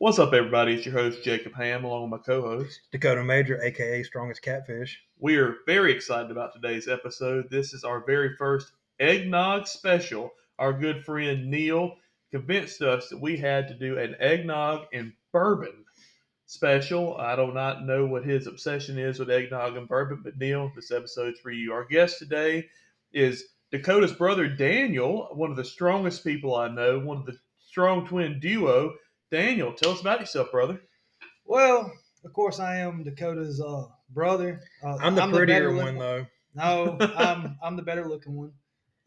What's up, everybody? It's your host, Jacob Ham, along with my co host. Dakota Majure, aka Strongest Catfish. We are very excited about today's episode. This is our very first eggnog special. Our good friend Neal convinced us that we had to do an eggnog and bourbon special. I do not know what his obsession is with eggnog and bourbon, but Neal, this episode's for you. Our guest today is Dakota's brother Daniel, one of the strongest people I know, one of the strong twin duo. Daniel, tell us about yourself, brother. Well, of course, I am Dakota's uh, brother. Uh, I'm the prettier better one, looking- though. No, I'm I'm the better looking one.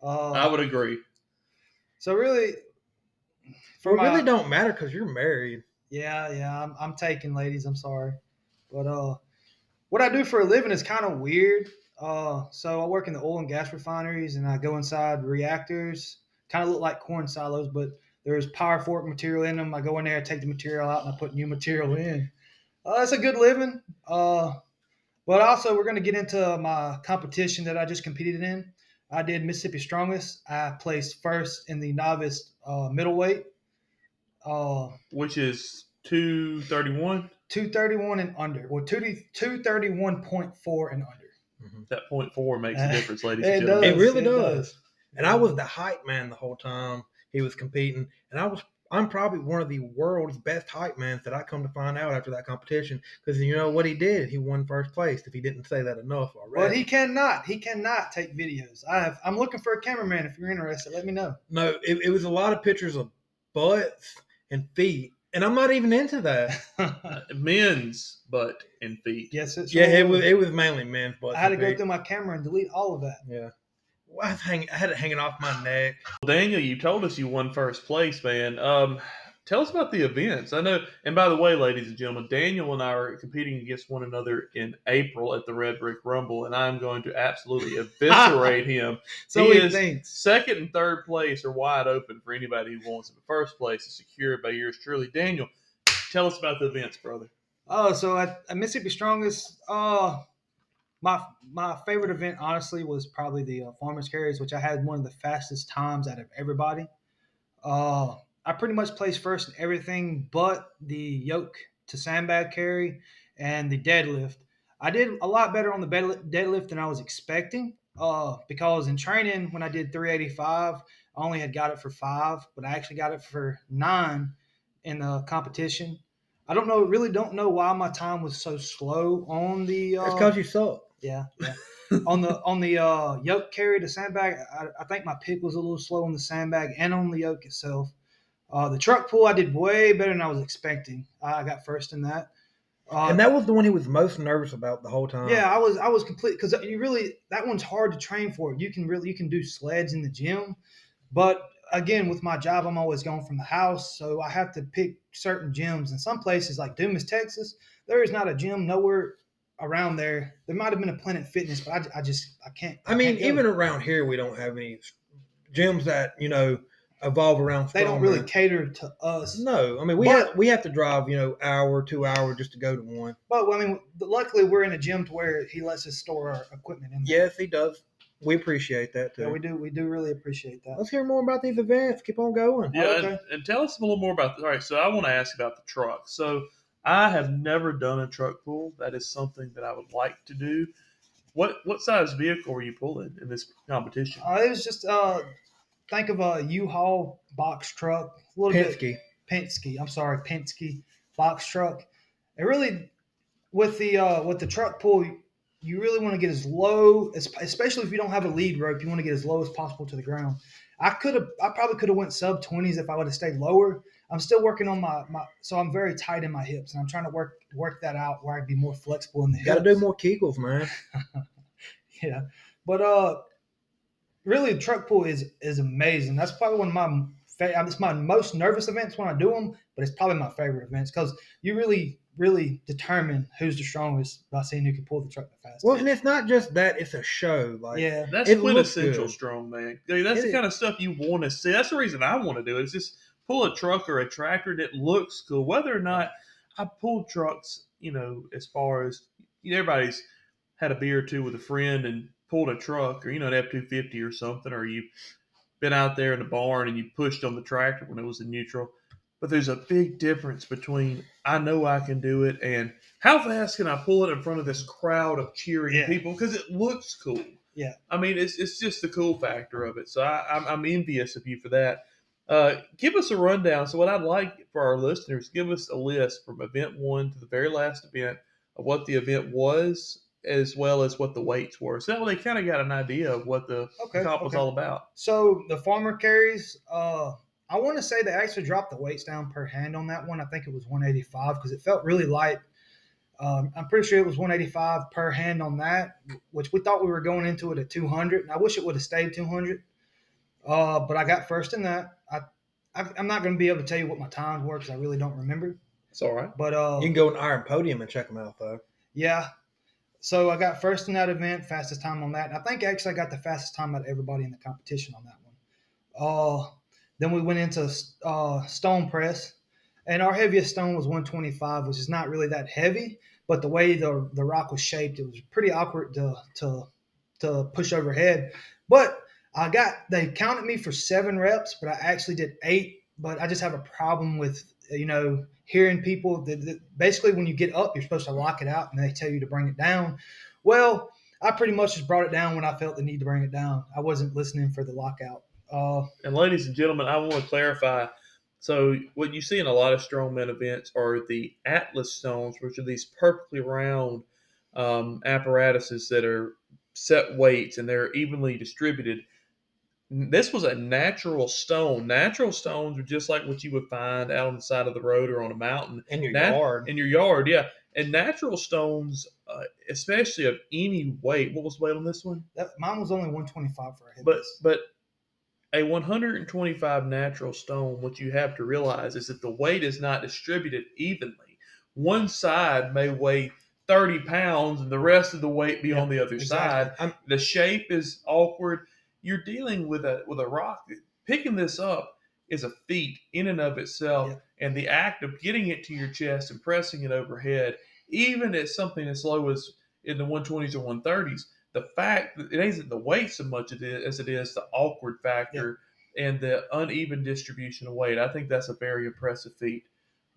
Uh, I would agree. so really, For for my, really don't matter because you're married. yeah, yeah, I'm I'm taking ladies. I'm sorry, but uh, what I do for a living is kind of weird. Uh, so I work in the oil and gas refineries, and I go inside reactors. Kind of look like corn silos, but there's power fork material in them. I go in there, I take the material out, and I put new material in. Uh, it's a good living. Uh, but also, we're going to get into my competition that I just competed in. I did Mississippi Strongest. I placed first in the novice uh, middleweight, uh, Which is 231. 231 and under. Well, 2 231.4 and under. That point four makes a difference, ladies it and gentlemen. It really it does. does. And I was the hype man the whole time he was competing. And I was I'm probably one of the world's best hype mans that I come to find out after that competition. Because you know what he did? He won first place. If he didn't say that enough already. But he cannot. He cannot take videos. I have. I'm looking for a cameraman. If you're interested, let me know. no, it, it was a lot of pictures of butts and feet. And I'm not even into that. Men's butt and feet. yes, it's yeah, it was it was mainly men's butts. I had to and go through my camera and delete all of that. Yeah. Well, I, was hang, I had it hanging off my neck. Well, Daniel, you told us you won first place, man. Um, tell us about the events. I know, and by the way, ladies and gentlemen, Daniel and I are competing against one another in April at the Red Brick Rumble, and I'm going to absolutely eviscerate him. So He he, is- thinks. Second and third place are wide open for anybody who wants it. But first place is secured by yours truly. Daniel, tell us about the events, brother. Oh, so at, at Mississippi Strongest, uh, my my favorite event honestly was probably the uh, farmers carries, which I had one of the fastest times out of everybody. Uh, I pretty much placed first in everything but the yoke to sandbag carry and the deadlift. I did a lot better on the deadlift than I was expecting. Uh, because in training when I did 385, I only had got it for five, but I actually got it for nine in the competition. I don't know, really don't know why my time was so slow on the. Uh, That's because you suck. Yeah, yeah. on the on the uh, yoke carry to sandbag, I, I think my pick was a little slow on the sandbag and on the yoke itself. Uh, the truck pull, I did way better than I was expecting. I got first in that. Uh, and that was the one he was most nervous about the whole time. yeah, I was I was complete because you really that one's hard to train for. You can really you can do sleds in the gym, but again with my job I'm always going from the house, so I have to pick certain gyms. And some places like Dumas, Texas, there is not a gym nowhere around there. There might have been a Planet Fitness, but I, I just I can't. I mean, can't even around here, we don't have any gyms that you know evolve around. they don't really cater to us. No, I mean we But- have we have to drive you know hour two hour just to go to one. But I mean, luckily we're in a gym to where he lets us store our equipment in. there. Yes, he does. We appreciate that too. yeah, we do. We do really appreciate that. Let's hear more about these events. Keep on going. Yeah, okay. and, and tell us a little more about. All right, so I want to ask about the truck. So I have never done a truck pull. That is something that I would like to do. What what size vehicle were you pulling in this competition? Uh, it was just uh, think of a U-Haul box truck, a little bit Penske. Penske. I'm sorry, Penske box truck. It really with the uh, with the truck pull, you really want to get as low, as, especially if you don't have a lead rope. You want to get as low as possible to the ground. I could have, I probably could have went sub twenties if I would have stayed lower. I'm still working on my, my, so I'm very tight in my hips, and I'm trying to work work that out where I'd be more flexible in the You got to do more Kegels, man. Yeah, but uh, really, truck pull is is amazing. That's probably one of my fa- it's my most nervous events when I do them, but it's probably my favorite events because you really really determine who's the strongest by seeing who can pull the truck the fastest. Well, and it's not just that; it's a show. Like, yeah, That's quintessential strong man. I mean, that's It the is. kind of stuff you want to see. That's the reason I want to do it. it. Is just pull a truck or a tractor that looks cool. Whether or not I pulled trucks, you know, as far as you know, everybody's had a beer or two with a friend and pulled a truck or you know an F two fifty or something, or you've been out there in the barn and you pushed on the tractor when it was in neutral. but there's a big difference between I know I can do it and how fast can I pull it in front of this crowd of cheering Yeah. people because it looks cool. Yeah. I mean, it's it's just the cool factor of it. So I, I'm, I'm envious of you for that. Uh, give us a rundown. So what I'd like for our listeners, give us a list from event one to the very last event of what the event was, as well as what the weights were. So that way they kind of got an idea of what the Okay, comp was okay. all about. So the farmer carries, uh, I want to say they actually dropped the weights down per hand on that one. I think it was 185 because it felt really light. Um, I'm pretty sure it was 185 per hand on that, which we thought we were going into it at 200. And I wish it would have stayed 200. Uh, but I got first in that. I, I'm not going to be able to tell you what my times were because I really don't remember. It's all right. But uh, You can go on Iron Podium and check them out though. yeah. So I got first in that event, fastest time on that. And I think actually I got the fastest time out of everybody in the competition on that one. Uh, then we went into uh, stone press, and our heaviest stone was 125, which is not really that heavy, but the way the the rock was shaped, it was pretty awkward to to to push overhead. But I got they counted me for seven reps, but I actually did eight. But I just have a problem with you know hearing people that, that basically when you get up, you're supposed to lock it out, and they tell you to bring it down. Well, I pretty much just brought it down when I felt the need to bring it down. I wasn't listening for the lockout. Uh, And ladies and gentlemen, I want to clarify. So what you see in a lot of strongman events are the Atlas stones, which are these perfectly round um, apparatuses that are set weights and they're evenly distributed. This was a natural stone. Natural stones are just like what you would find out on the side of the road or on a mountain In your Nat- yard. in your yard. Yeah, and natural stones, uh, especially of any weight. What was the weight on this one? that, mine was only 125 for a head. But but a 125 natural stone, what you have to realize is that the weight is not distributed evenly. One side may weigh 30 pounds, and the rest of the weight be on the other side. I'm- The shape is awkward. You're dealing with a with a rock. Picking this up is a feat in and of itself, Yeah. and the act of getting it to your chest and pressing it overhead, even at something as low as in the 120s or 130s, the fact that it isn't the weight so much as it is the awkward factor and the uneven distribution of weight. I think that's a very impressive feat,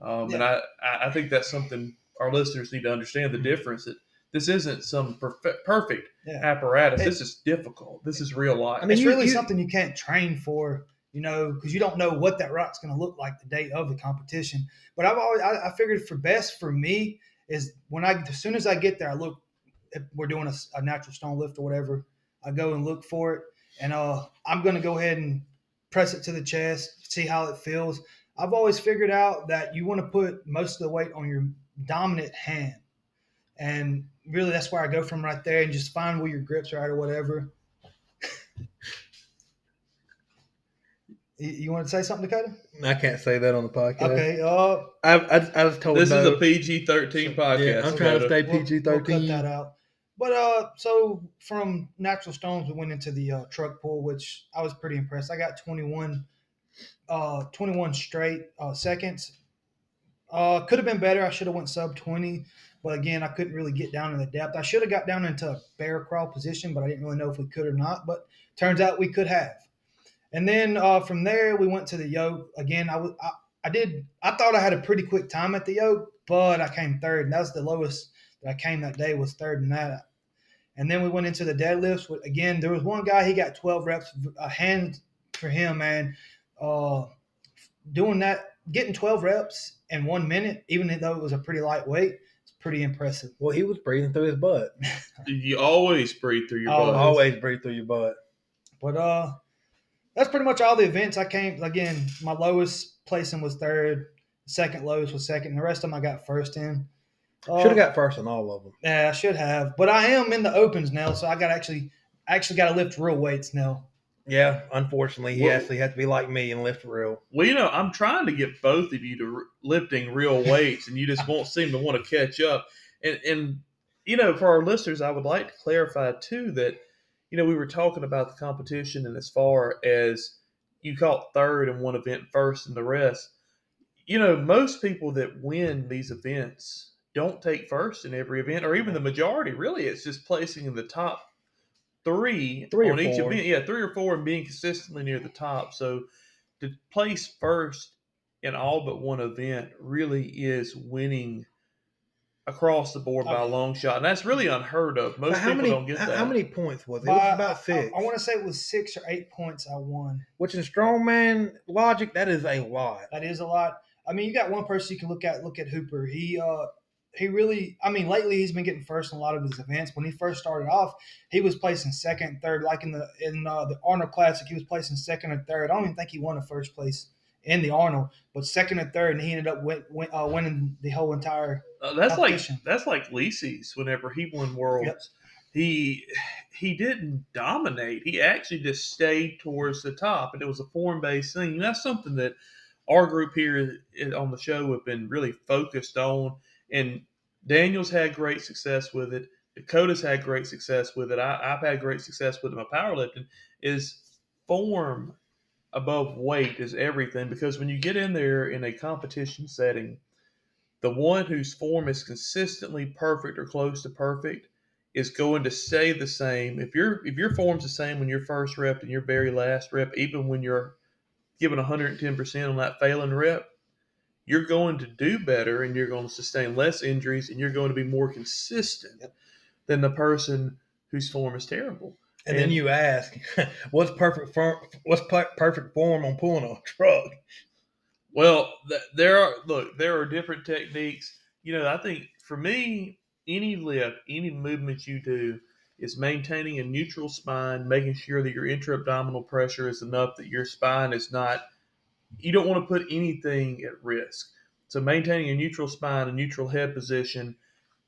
um, and I, I I think that's something our listeners need to understand the difference. That this isn't some perfect, perfect Yeah. apparatus. It- this is difficult. This is real life. I mean, it's you- really you- something you can't train for, you know, because you don't know what that rock's going to look like the day of the competition. But I've always, I, I figured for best for me is when I, as soon as I get there, I look, if we're doing a natural stone lift or whatever, I go and look for it. And uh, I'm going to go ahead and press it to the chest, see how it feels. I've always figured out that you want to put most of the weight on your dominant hand. And really, that's where I go from right there and just find where your grips are at or whatever. You, you want to say something, Dakota? I can't say that on the podcast. Okay. Uh, I, I, I was told this is a PG thirteen podcast. Yeah, I'm trying to Dakota. stay we'll- PG we'll cut that out. But uh, so from natural stones, we went into the uh, truck pull, which I was pretty impressed. I got 21, uh, 21 straight uh, seconds. Uh, could have been better. I should have went sub 20, but again, I couldn't really get down in the depth. I should have got down into a bear crawl position, but I didn't really know if we could or not. But turns out we could have. And then uh, from there, we went to the yoke. Again, I was I, I did I thought I had a pretty quick time at the yoke, but I came third, and that was the lowest that I came that day was third in that. And then we went into the deadlifts. Again, there was one guy he got 12 reps, a hand for him, man. Uh, doing that, getting 12 reps in one minute, even though it was a pretty light weight, pretty impressive. Well, he was breathing through his butt. You always breathe through your butt. Always breathe through your butt. But uh, that's pretty much all the events I came. Again, my lowest placing was third, second lowest was second, and the rest of them I got first in. Uh, Should have got first in all of them. Yeah, I should have, but I am in the opens now, so I got actually actually got to lift real weights now. Yeah, unfortunately, he Well- actually had to be like me and lift real. Well, you know, I'm trying to get both of you to r- lifting real weights, and you just won't seem to want to catch up. And and you know, for our listeners, I would like to clarify too that you know we were talking about the competition, and as far as you caught third in one event, first in the rest. You know, most people that win these events don't take first in every event, or even the majority. Really, it's just placing in the top three, Three or on each four. event. Yeah, three or four, and being consistently near the top. So to place first in all but one event really is winning across the board by a long shot, and that's really unheard of. Most how people many don't get how- that. how many points was it? It was about six. I, want to say it was six or eight points I won. which in strongman logic, that is a lot. That is a lot. I mean, you got one person you can look at. Look at Hooper. He uh he really. I mean, lately he's been getting first in a lot of his events. When he first started off, he was placing second, third. Like in the in uh, the Arnold Classic, he was placing second or third. I don't even think he won a first place in the Arnold, but second or third, and he ended up win, win, uh, winning the whole entire. Uh, that's like that's like Licis whenever he won worlds. Yep. He he didn't dominate. He actually just stayed towards the top, and it was a form based thing. And that's something that our group here on the show have been really focused on. And Daniel's had great success with it. Dakota's had great success with it. I, I've had great success with it. My powerlifting is form above weight is everything because when you get in there in a competition setting, the one whose form is consistently perfect or close to perfect is going to stay the same. If your if your form's the same when your first rep and your very last rep, even when you're giving 110% on that failing rep, you're going to do better and you're going to sustain less injuries and you're going to be more consistent than the person whose form is terrible. And, then you ask, what's perfect form? What's perfect form on pulling a truck? Well, th- there are look, there are different techniques. You know, I think for me, any lift, any movement you do is maintaining a neutral spine, making sure that your intra-abdominal pressure is enough that your spine is not you don't want to put anything at risk. So maintaining a neutral spine, a neutral head position,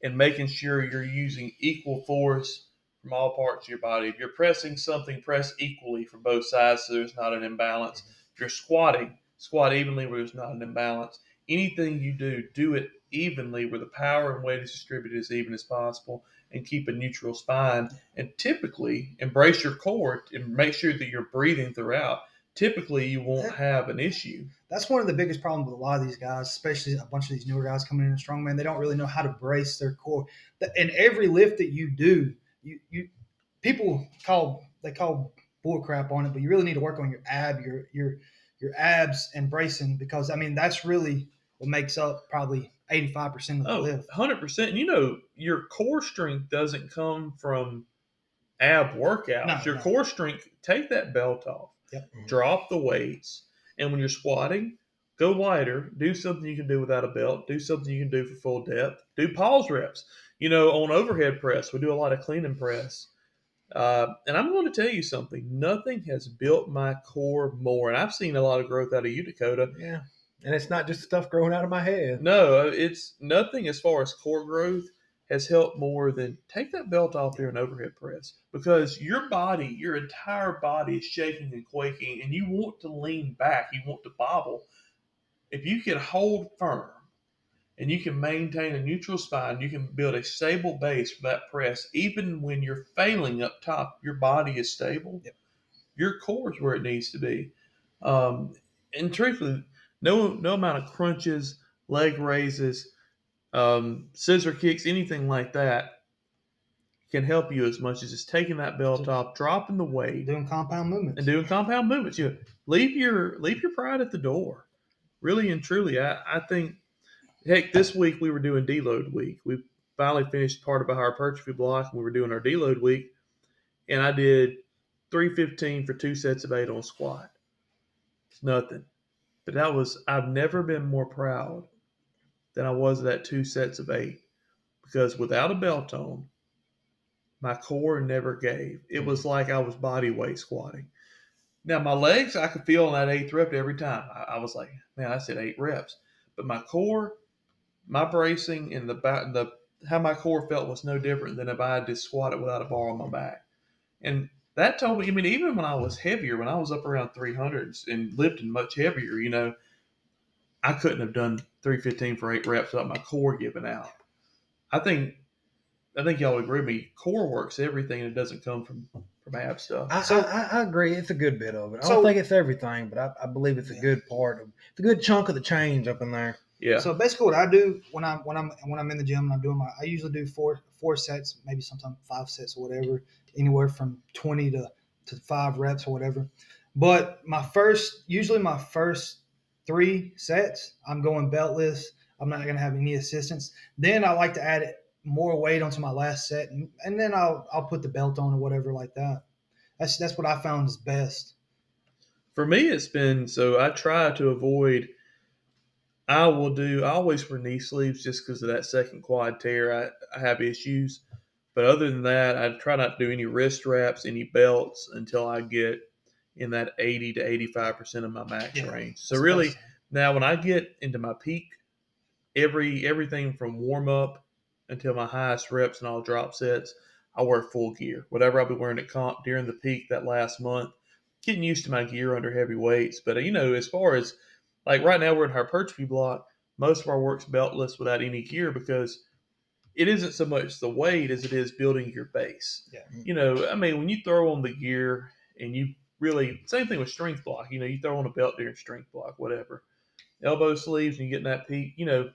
and making sure you're using equal force from all parts of your body. If you're pressing something, press equally from both sides so there's not an imbalance. Mm-hmm. If you're squatting, squat evenly where there's not an imbalance. Anything you do, do it evenly where the power and weight is distributed as even as possible and keep a neutral spine. And typically embrace your core and make sure that you're breathing throughout. Typically, you won't have an issue. That's one of the biggest problems with a lot of these guys, especially a bunch of these newer guys coming in in strongman. They don't really know how to brace their core. And every lift that you do, you you people call they call bull crap on it, but you really need to work on your ab, your your your abs and bracing because I mean that's really what makes up probably eighty five percent of the Oh, lift. 100%. And you know, your core strength doesn't come from ab workouts. No, your no. core strength, take that belt off, Yep. drop the weights. And when you're squatting, go lighter. Do something you can do without a belt. Do something you can do for full depth. Do pause reps. You know, on overhead press, we do a lot of clean and press. Uh, and I'm going to tell you something. Nothing has built my core more. And I've seen a lot of growth out of you, Dakota. Yeah. And it's not just stuff growing out of my head. No, it's nothing as far as core growth has helped more than take that belt off during overhead press because your body, your entire body is shaking and quaking, and you want to lean back, you want to bobble. If you can hold firm and you can maintain a neutral spine, you can build a stable base for that press, even when you're failing up top, your body is stable. Yep. Your core is where it needs to be. Um, and truthfully, no no amount of crunches, leg raises, um, scissor kicks, anything like that can help you as much as just taking that belt off, dropping the weight, Doing compound movements. and doing compound movements. You know, leave your leave your pride at the door. Really and truly, I, I think. Heck, this week we were doing deload week. We finally finished part of our hypertrophy block, and we were doing our deload week. And I did three fifteen for two sets of eight on squat. It's nothing, but that was I've never been more proud than I was at two sets of eight because without a belt on, my core never gave. It was mm-hmm. like I was body weight squatting. Now my legs, I could feel on that eighth rep every time. I, I was like, man, I said eight reps, but my core, my bracing, and the back, the how my core felt was no different than if I had just squatted without a bar on my back. And that told me, I mean, even when I was heavier, when I was up around 300s and lifting much heavier, you know, I couldn't have done 315 for eight reps without my core giving out. I think, I think y'all agree with me. Core works everything, and it doesn't come from from ab stuff. I, So- I, I agree. It's a good bit of it. I So- don't think it's everything, but I, I believe it's a Yeah. good part of it's a good chunk of the change up in there. yeah, So basically, what I do when I'm when I'm when I'm in the gym and I'm doing my, I usually do four four sets, maybe sometimes five sets or whatever, anywhere from twenty to to five reps or whatever. But my first, usually my first three sets, I'm going beltless. I'm not going to have any assistance. Then I like to add more weight onto my last set, and, and then I'll I'll put the belt on or whatever like that. That's that's what I found is best. For me, it's been so I try to avoid. I will do. I always wear knee sleeves just because of that second quad tear. I, I have issues, but other than that, I try not to do any wrist wraps, any belts until I get in that eighty to eighty-five percent of my max Yeah, range. So really, best. now when I get into my peak, every everything from warm up until my highest reps and all drop sets, I wear full gear. Whatever I'll be wearing at comp during the peak that last month, getting used to my gear under heavy weights. But uh, you know, as far as like right now we're in hypertrophy block, most of our work's beltless without any gear because it isn't so much the weight as it is building your base. Yeah. You know, I mean, when you throw on the gear and you really same thing with strength block. You know, you throw on a belt during strength block, whatever. Elbow sleeves and you get in that peak. You know,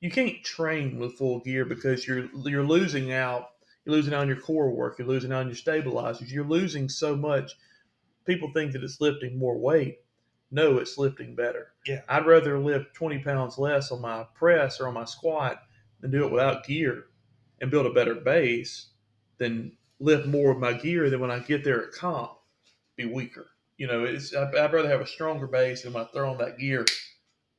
you can't train with full gear because you're you're losing out. You're losing out on your core work. You're losing out on your stabilizers. You're losing so much. People think that it's lifting more weight. No, it's lifting better. Yeah. I'd rather lift 20 pounds less on my press or on my squat than do it without gear and build a better base than lift more with my gear than when I get there at comp be weaker. You know, it's I'd, I'd rather have a stronger base and when I throw on that gear,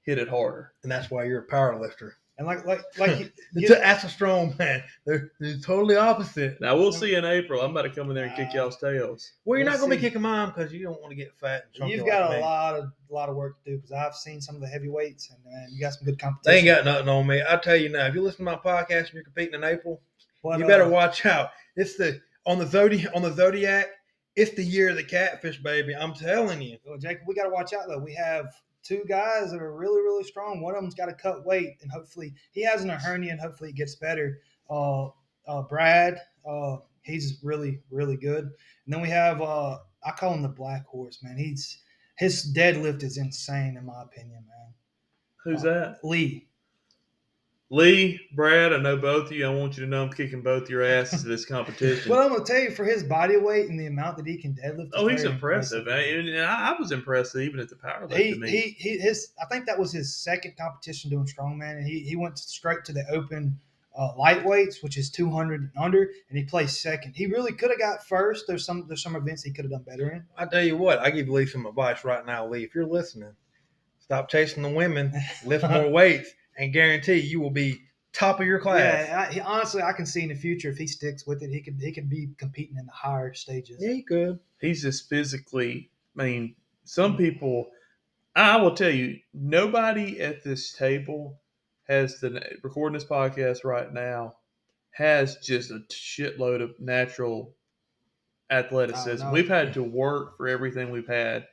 hit it harder. and that's why you're a power lifter. And like like like you- It's a, that's a strong man. They're, they're totally opposite. Now we'll see in April. I'm about to come in there and kick y'all's tails. Well, you're We'll not going to be kicking mine because you don't want to get fat. And you've like got me. a lot of lot of work to do because I've seen some of the heavyweights and man, you got some good competition. They competition. ain't got nothing on me. I tell you now, if you listen to my podcast and you're competing in April, But, you better uh, watch out. It's the on the zodiac on the zodiac. It's the year of the catfish, baby. I'm telling you. Well, Jacob, we got to watch out though. We have two guys that are really, really strong. One of them's got to cut weight, and hopefully he has a hernia, and hopefully it gets better. Uh, uh, Brad, uh, he's really, really good. And then we have, uh, I call him the Black Horse, man. He's his deadlift is insane, in my opinion, man. Who's that? Lee, Lee, Brad. I know both of you. I want you to know I'm kicking both your asses to this competition. well, I'm gonna tell you for his body weight and the amount that he can deadlift. oh, he's very impressive. I, and I, I was impressed even at the power lift he, he, he his I think that was his second competition doing strongman, and he, he went straight to the open uh, lightweights, which is 200 and under, and he placed second. He really could have got first. There's some there's some events he could have done better in. I tell you what, I give Lee some advice right now, Lee. If you're listening, stop chasing the women, lift more weights, and guarantee you will be top of your class. Yeah, I, he, honestly, I can see in the future if he sticks with it, he could he could be competing in the higher stages. Yeah, you could. he's just physically. I mean, some mm. people. I will tell you, nobody at this table has the recording this podcast right now has just a shitload of natural athleticism. Oh. We've had to work for everything we've had.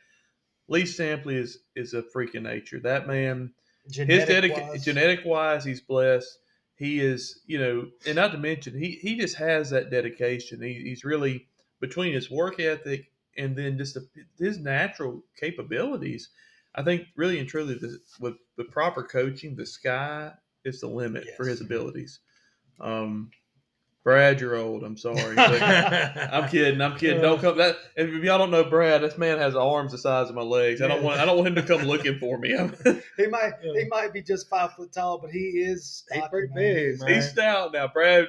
Lee Stampley is is a freaking nature. That man, his Genetic dedica- wise. genetic wise, he's blessed. He is, you know, and not to mention, he he just has that dedication. He, he's really between his work ethic and then just the, his natural capabilities. I think really and truly, the, with the proper coaching, the sky is the limit for his abilities. Um, Brad, you're old. I'm sorry. I'm kidding. I'm kidding. Don't come. That if y'all don't know Brad, this man has arms the size of my legs. I don't want. I don't want him to come looking for me. I'm, he might Yeah. he might be just five foot tall, but he is He's pretty big, man. He's stout now, Brad.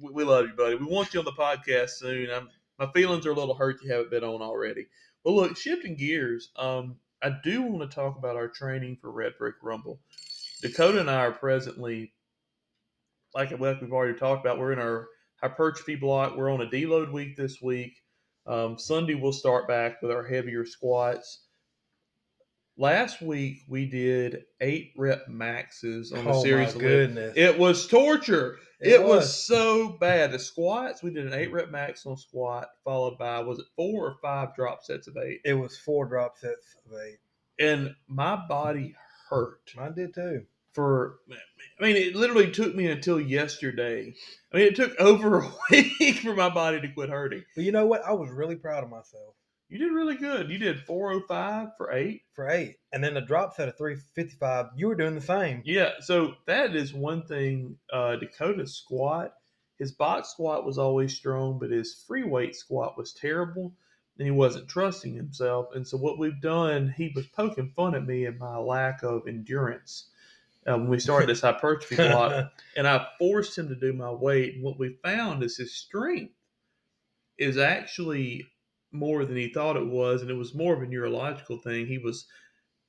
We we love you, buddy. We want you on the podcast soon. I'm, my feelings are a little hurt you haven't been on already. But look, shifting gears, um, I do want to talk about our training for Red Brick Rumble. Dakota and I are presently, like we've already talked about, we're in our hypertrophy block. We're on a deload week this week. Um, Sunday we'll start back with our heavier squats. Last week we did eight rep maxes on the oh series. my goodness. It was torture. It It, was. was. so bad. The squats, we did an eight rep maximum squat, followed by was it four or five drop sets of eight? It was four drop sets of eight. And my body hurt Mine did too. For I mean, it literally took me until yesterday. I mean, it took over a week for my body to quit hurting. But you know what? I was really proud of myself You did really good. You did 405 for eight. for eight. And then the drop set of 355, you were doing the same. Yeah, so that is one thing. Uh, Dakota's squat, his box squat was always strong, but his free weight squat was terrible. and he wasn't trusting himself. And so what we've done, he was poking fun at me and my lack of endurance uh, when we started this hypertrophy block, and I forced him to do my weight. And what we found is his strength is actually more than he thought it was, and it was more of a neurological thing. He was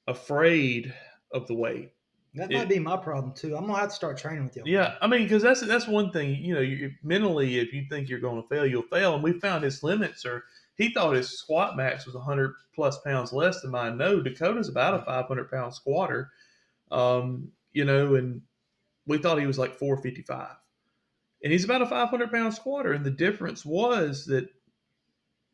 afraid of the weight. That It- might be my problem too. I'm gonna have to start training with you. Yeah, I mean, because that's that's one thing. You know, you, mentally, if you think you're going to fail, you'll fail. And we found his limits are. He thought his squat max was 100 plus pounds less than mine. No, Dakota's about a 500 pound squatter. Um, you know, and we thought he was like 455, and he's about a 500 pound squatter. And the difference was that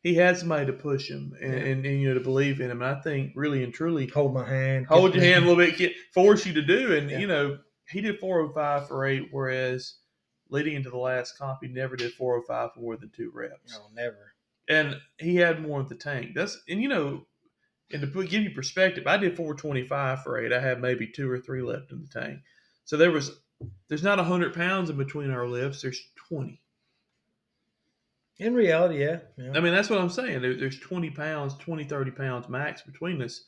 he had somebody to push him and, Yeah. and, and you know to believe in him. And I think really and truly, Hold my hand. hold your hand a little bit, force you to do. And Yeah. you know, he did 405 for eight, whereas leading into the last comp, he never did 405 for more than two reps. No, never. And he had more of the tank. That's and you know, and to put, give you perspective, I did 425 for eight. I had maybe two or three left in the tank. So there was, there's not 100 pounds in between our lifts. There's 20. In reality, yeah. yeah. I mean, that's what I'm saying. There, there's 20 pounds, 20, 30 pounds max between us.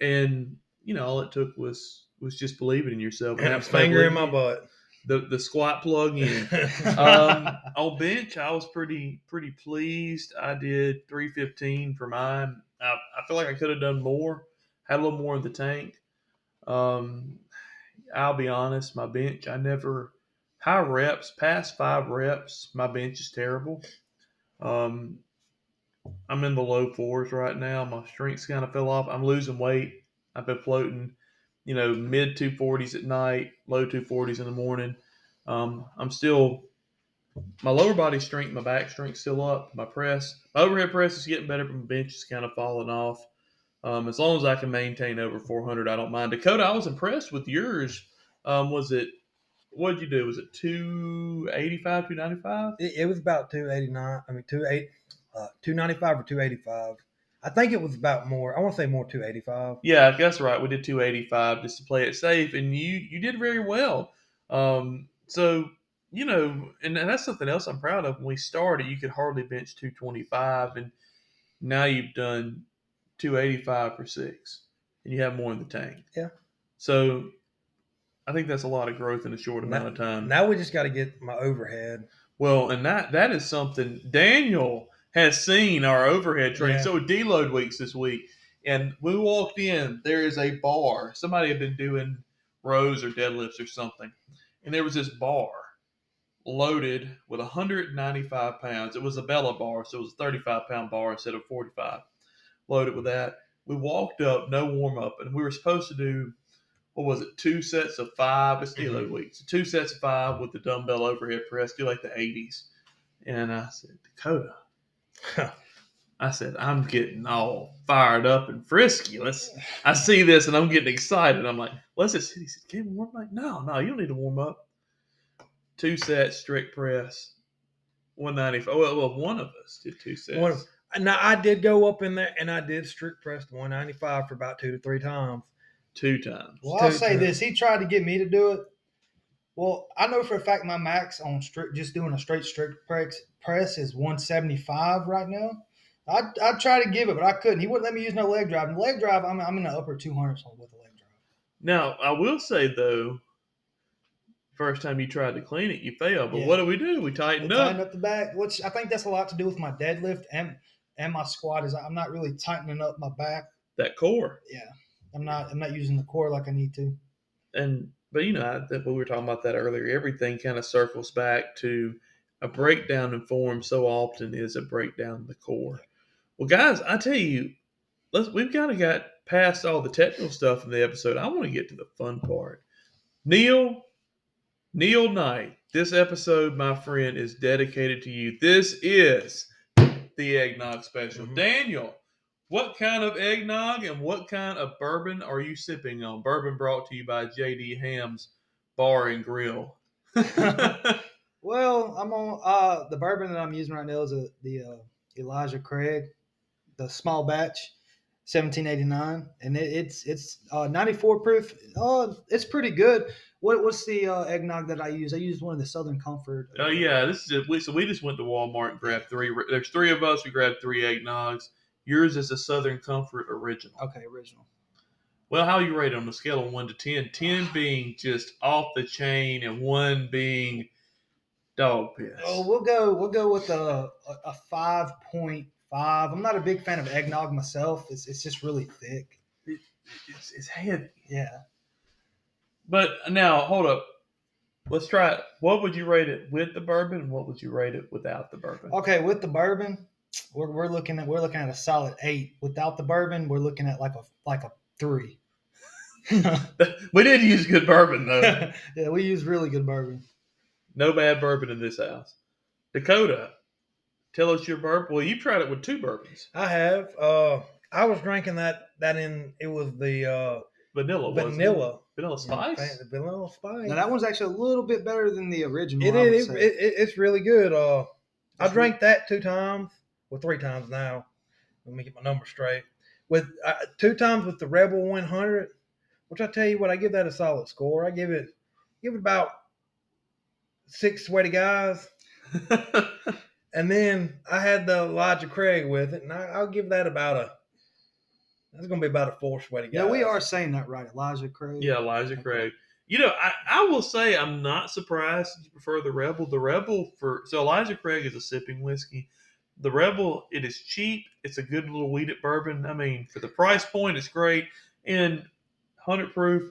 And, you know, all it took was was just believing in yourself. and a have somebody finger in my butt. The, the squat plug in. um, on bench, I was pretty pretty pleased. I did 315 for mine. I, I feel like I could have done more, had a little more in the tank. Um, I'll be honest, my bench, I never high reps, past five reps, my bench is terrible. Um, I'm in the low fours right now. My strength's kind of fell off. I'm losing weight. I've been floating, you know, mid 240s at night, low 240s in the morning. Um, I'm still my lower body strength, my back strength still up. My press, my overhead press is getting better, but my bench is kind of falling off. Um, as long as I can maintain over 400, I don't mind. Dakota, I was impressed with yours. Um, was it? What did you do? Was it 285, 295? It, it was about 289. I mean, 28, uh, 295 or 285. I think it was about more. I want to say more 285. Yeah, that's right. We did 285 just to play it safe, and you you did very well. Um, so you know, and, and that's something else I'm proud of. When we started, you could hardly bench 225, and now you've done 285 for six, and you have more in the tank. Yeah. So I think that's a lot of growth in a short amount of time. Now we just got to get my overhead. Well, and that that is something Daniel has seen our overhead training. Yeah. So deload weeks this week, and we walked in. There is a bar. Somebody had been doing rows or deadlifts or something, and there was this bar loaded with 195 pounds. It was a Bella bar, so it was a 35 pound bar instead of 45. Loaded with that. We walked up, no warm up, and we were supposed to do what was it? Two sets of five. It's deload mm-hmm. weeks. Two sets of five with the dumbbell overhead press. Do like the 80s. And I said, Dakota. I said, I'm getting all fired up and frisky. Let's. I see this and I'm getting excited. I'm like, let's just. He said, can warm up? Like, no, no, you don't need to warm up. Two sets, strict press, 195. Well, well, one of us did two sets. One of- Now I did go up in there and I did strict press 195 for about two to three times. two times. Well, I'll say two. this: he tried to get me to do it. Well, I know for a fact my max on strict, just doing a straight strict press, press is 175 right now. I I tried to give it, but I couldn't. He wouldn't let me use no leg drive. And leg drive, I'm I'm in the upper 200s with the leg drive. Now, I will say though, first time you tried to clean it, you failed. But Yeah. what do we do? We tightened tightened up. up the back, which I think that's a lot to do with my deadlift and and my squat. Is I'm not really tightening up my back. that core. Yeah, I'm not I'm not using the core like I need to. and but you know I, that we were talking about that earlier. Everything kind of circles back to a breakdown in form. So often is a breakdown in the core. Well, guys, I tell you, let's we've kind of got past all the technical stuff in the episode. I want to get to the fun part. Neal, Neal Knight. This episode, my friend, is dedicated to you. This is the eggnog special. Mhm. Daniel, what kind of eggnog and what kind of bourbon are you sipping on? Bourbon brought to you by JD Ham's Bar and Grill. Well, I'm on uh the bourbon that I'm using right now is a, the uh, Elijah Craig, the small batch, 1789, and it, it's it's uh, 94 proof. Uh, it's pretty good. What what's the uh, eggnog that I use? I use one of the Southern Comfort. Oh yeah, this is it. We, so we just went to Walmart and grabbed three. There's three of us. We grabbed three eggnogs. Yours is a Southern Comfort original. Okay, original. Well, how you rate it on a scale of one to 10? 10 being just off the chain, and one being dog piss. Oh, we'll go. We'll go with a a, a five point five. I'm not a big fan of eggnog myself. It's it's just really thick. It's, it's heavy. Yeah. But now, hold up. Let's try it. What would you rate it with the bourbon, and what would you rate it without the bourbon? Okay, with the bourbon, we're, we're looking at we're looking at a solid eight. Without the bourbon, we're looking at like a like a three. we did use good bourbon though. yeah, we use really good bourbon. no bad bourbon in this house. Dakota, tell us your bourbon. Well, you tried it with two bourbons. I have. Uh, I was drinking that that in it was the uh, Vanilla, wasn't it? vanilla vanilla spice. the vanilla spice. Now that one's actually a little bit better than the original. It I. It, it, it- it's really good. Uh, I It's drank that two times. Well, three times now. Let me get my number straight. With uh, two times with the Rebel 100, which I tell you what, I give that a solid score. I give it give it about six sweaty guys, and then I had the Elijah Craig with it, and I, I'll give that about a. That's gonna be about a four sweaty guys. Yeah, we are saying that right, Elijah Craig. yeah, Elijah Craig. You know, I, I will say I'm not surprised you prefer the Rebel. The Rebel for so Elijah Craig is a sipping whiskey. The Rebel, it is cheap. It's a good little wheated bourbon. I mean, for the price point, it's great. And hundred proof,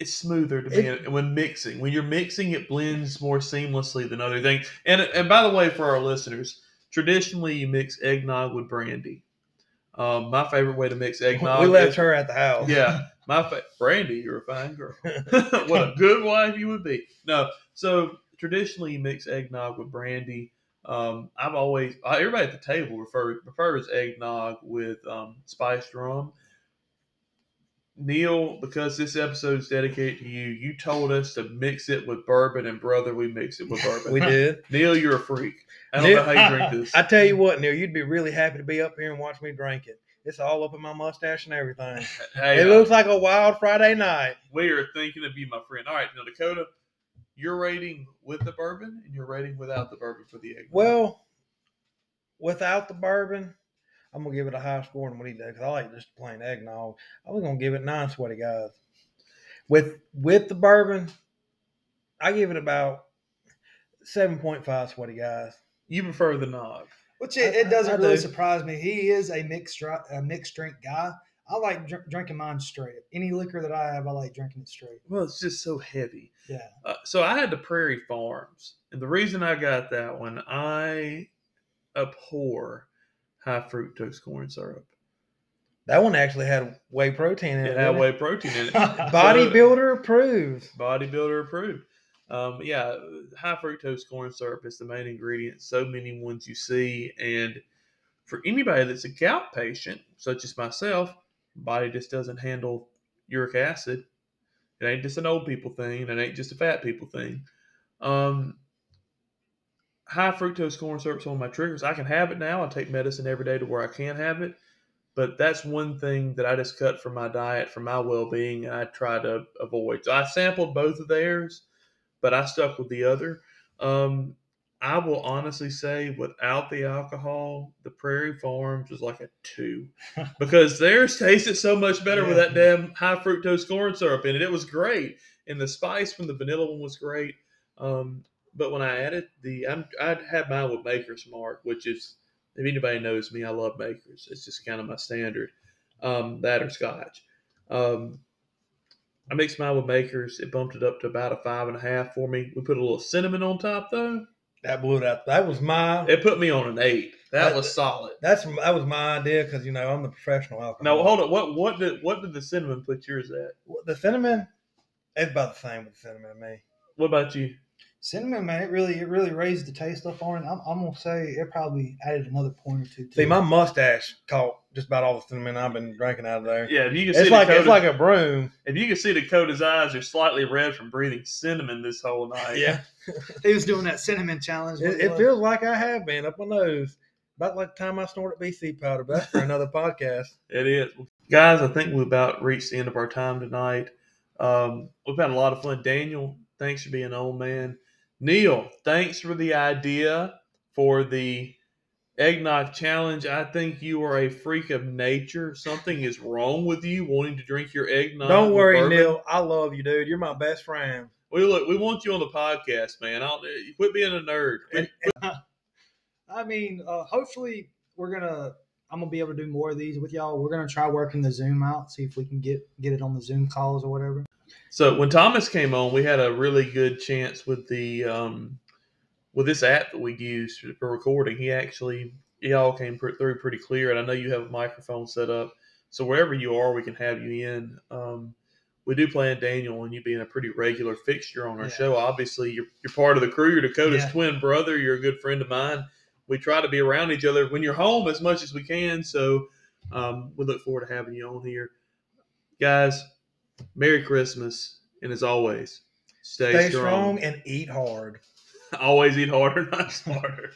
it's smoother to me It- when mixing. When you're mixing, it blends more seamlessly than other things. And and by the way, for our listeners, traditionally you mix eggnog with brandy. Um, my favorite way to mix eggnog. we left is- her at the house. yeah, my fa- Brandy, you're a fine girl. what a good wife you would be. No, so traditionally you mix eggnog with brandy. Um, I've always everybody at the table refer, prefers eggnog with um, spiced rum. Neal, because this episode is dedicated to you, you told us to mix it with bourbon, and brother, we mix it with bourbon. we did. Neal, you're a freak. I don't Neal- know how you drink this. I tell you what, Neal, you'd be really happy to be up here and watch me drink it. It's all up in my mustache and everything. Hey, it uh, looks like a wild Friday night. we are thinking of you, my friend. All right, now Dakota, you're rating with the bourbon and you're rating without the bourbon for the egg. Well, without the bourbon, I'm gonna give it a high score than what he did because I like just plain eggnog. I was gonna give it nine sweaty guys. With with the bourbon, I give it about seven point five sweaty guys. you prefer the nog. Which it, I- it doesn't I really do. surprise me. He is a mixed a mixed drink guy. I like dr- drinking mine straight. Any liquor that I have, I like drinking it straight. Well, it's just so heavy. Yeah. Uh, so I had the Prairie Farms, and the reason I got that one, I abhor high fructose corn syrup. That one actually had whey protein in it. It had whey protein in it. Bodybuilder approved. bodybuilder approved. Um, yeah, high fructose corn syrup is the main ingredient. So many ones you see, and for anybody that's a gout patient, such as myself, body just doesn't handle uric acid. It ain't just an old people thing. It ain't just a fat people thing. Um, high fructose corn syrup's one of my triggers. I can have it now. I take medicine every day to where I can have it. But that's one thing that I just cut from my diet for my well being, and I try to avoid. So I sampled both of theirs, but I stuck with the other. Um, I will honestly say, without the alcohol, the Prairie Farms was like a two because theirs tasted so much better with that damn high fructose corn syrup in it. It was great, and the spice from the vanilla one was great. Um, but when I added the, I'm, I'd had mine with Maker's Mark, which is, if anybody knows me, I love Maker's. It's just kind of my standard. Um, that or Scotch. Um, I mixed mine with Maker's. It bumped it up to about a five and a half for me. We put a little cinnamon on top though. That blew it out. That was my. It put me on an eight. That That- was solid. That's that was my idea because you know I'm the professional alcohol. No, hold on. What what did what did the cinnamon put yours at? The cinnamon, it's about the same with the cinnamon to me. What about you? Cinnamon, man, it really it really raised the taste up on it. I'm, I'm gonna say it probably added another point or two. To See, it. my mustache caught just about all the cinnamon I've been drinking out of there. Yeah, if you can see It's see like Dakota, it's like a broom. if you can see Dakota's eyes are slightly red from breathing cinnamon this whole night. Yeah, he was doing that cinnamon challenge. it, it feels like I have been up my nose. About like the time I snorted BC powder, but that's for another podcast. It is. Guys, I think we about reached the end of our time tonight. Um, we've had a lot of fun. Daniel, thanks for being old man. Neal, thanks for the idea for the eggnog challenge. I think you are a freak of nature. Something is wrong with you wanting to drink your eggnog. Don't worry. Neal. I love you, dude. You're my best friend. We look. We want you on the podcast, man. I'll, quit being a nerd. And- I mean, uh, hopefully we're gonna. I'm gonna be able to do more of these with y'all. We're gonna try working the Zoom out, see if we can get get it on the Zoom calls or whatever. So when Thomas came on, we had a really good chance with the um, with this app that we use for recording. He actually he all came pr- through pretty clear, and I know you have a microphone set up, so wherever you are, we can have you in. Um, we do plan Daniel and you being a pretty regular fixture on our Yeah. show. Obviously, you're you're part of the crew. You're Dakota's Yeah. twin brother. You're a good friend of mine. We try to be around each other when you're home as much as we can. So um, we look forward to having you on here, guys. Merry Christmas, and as always, stay, Stay strong. strong and eat hard. always eat harder, not smarter.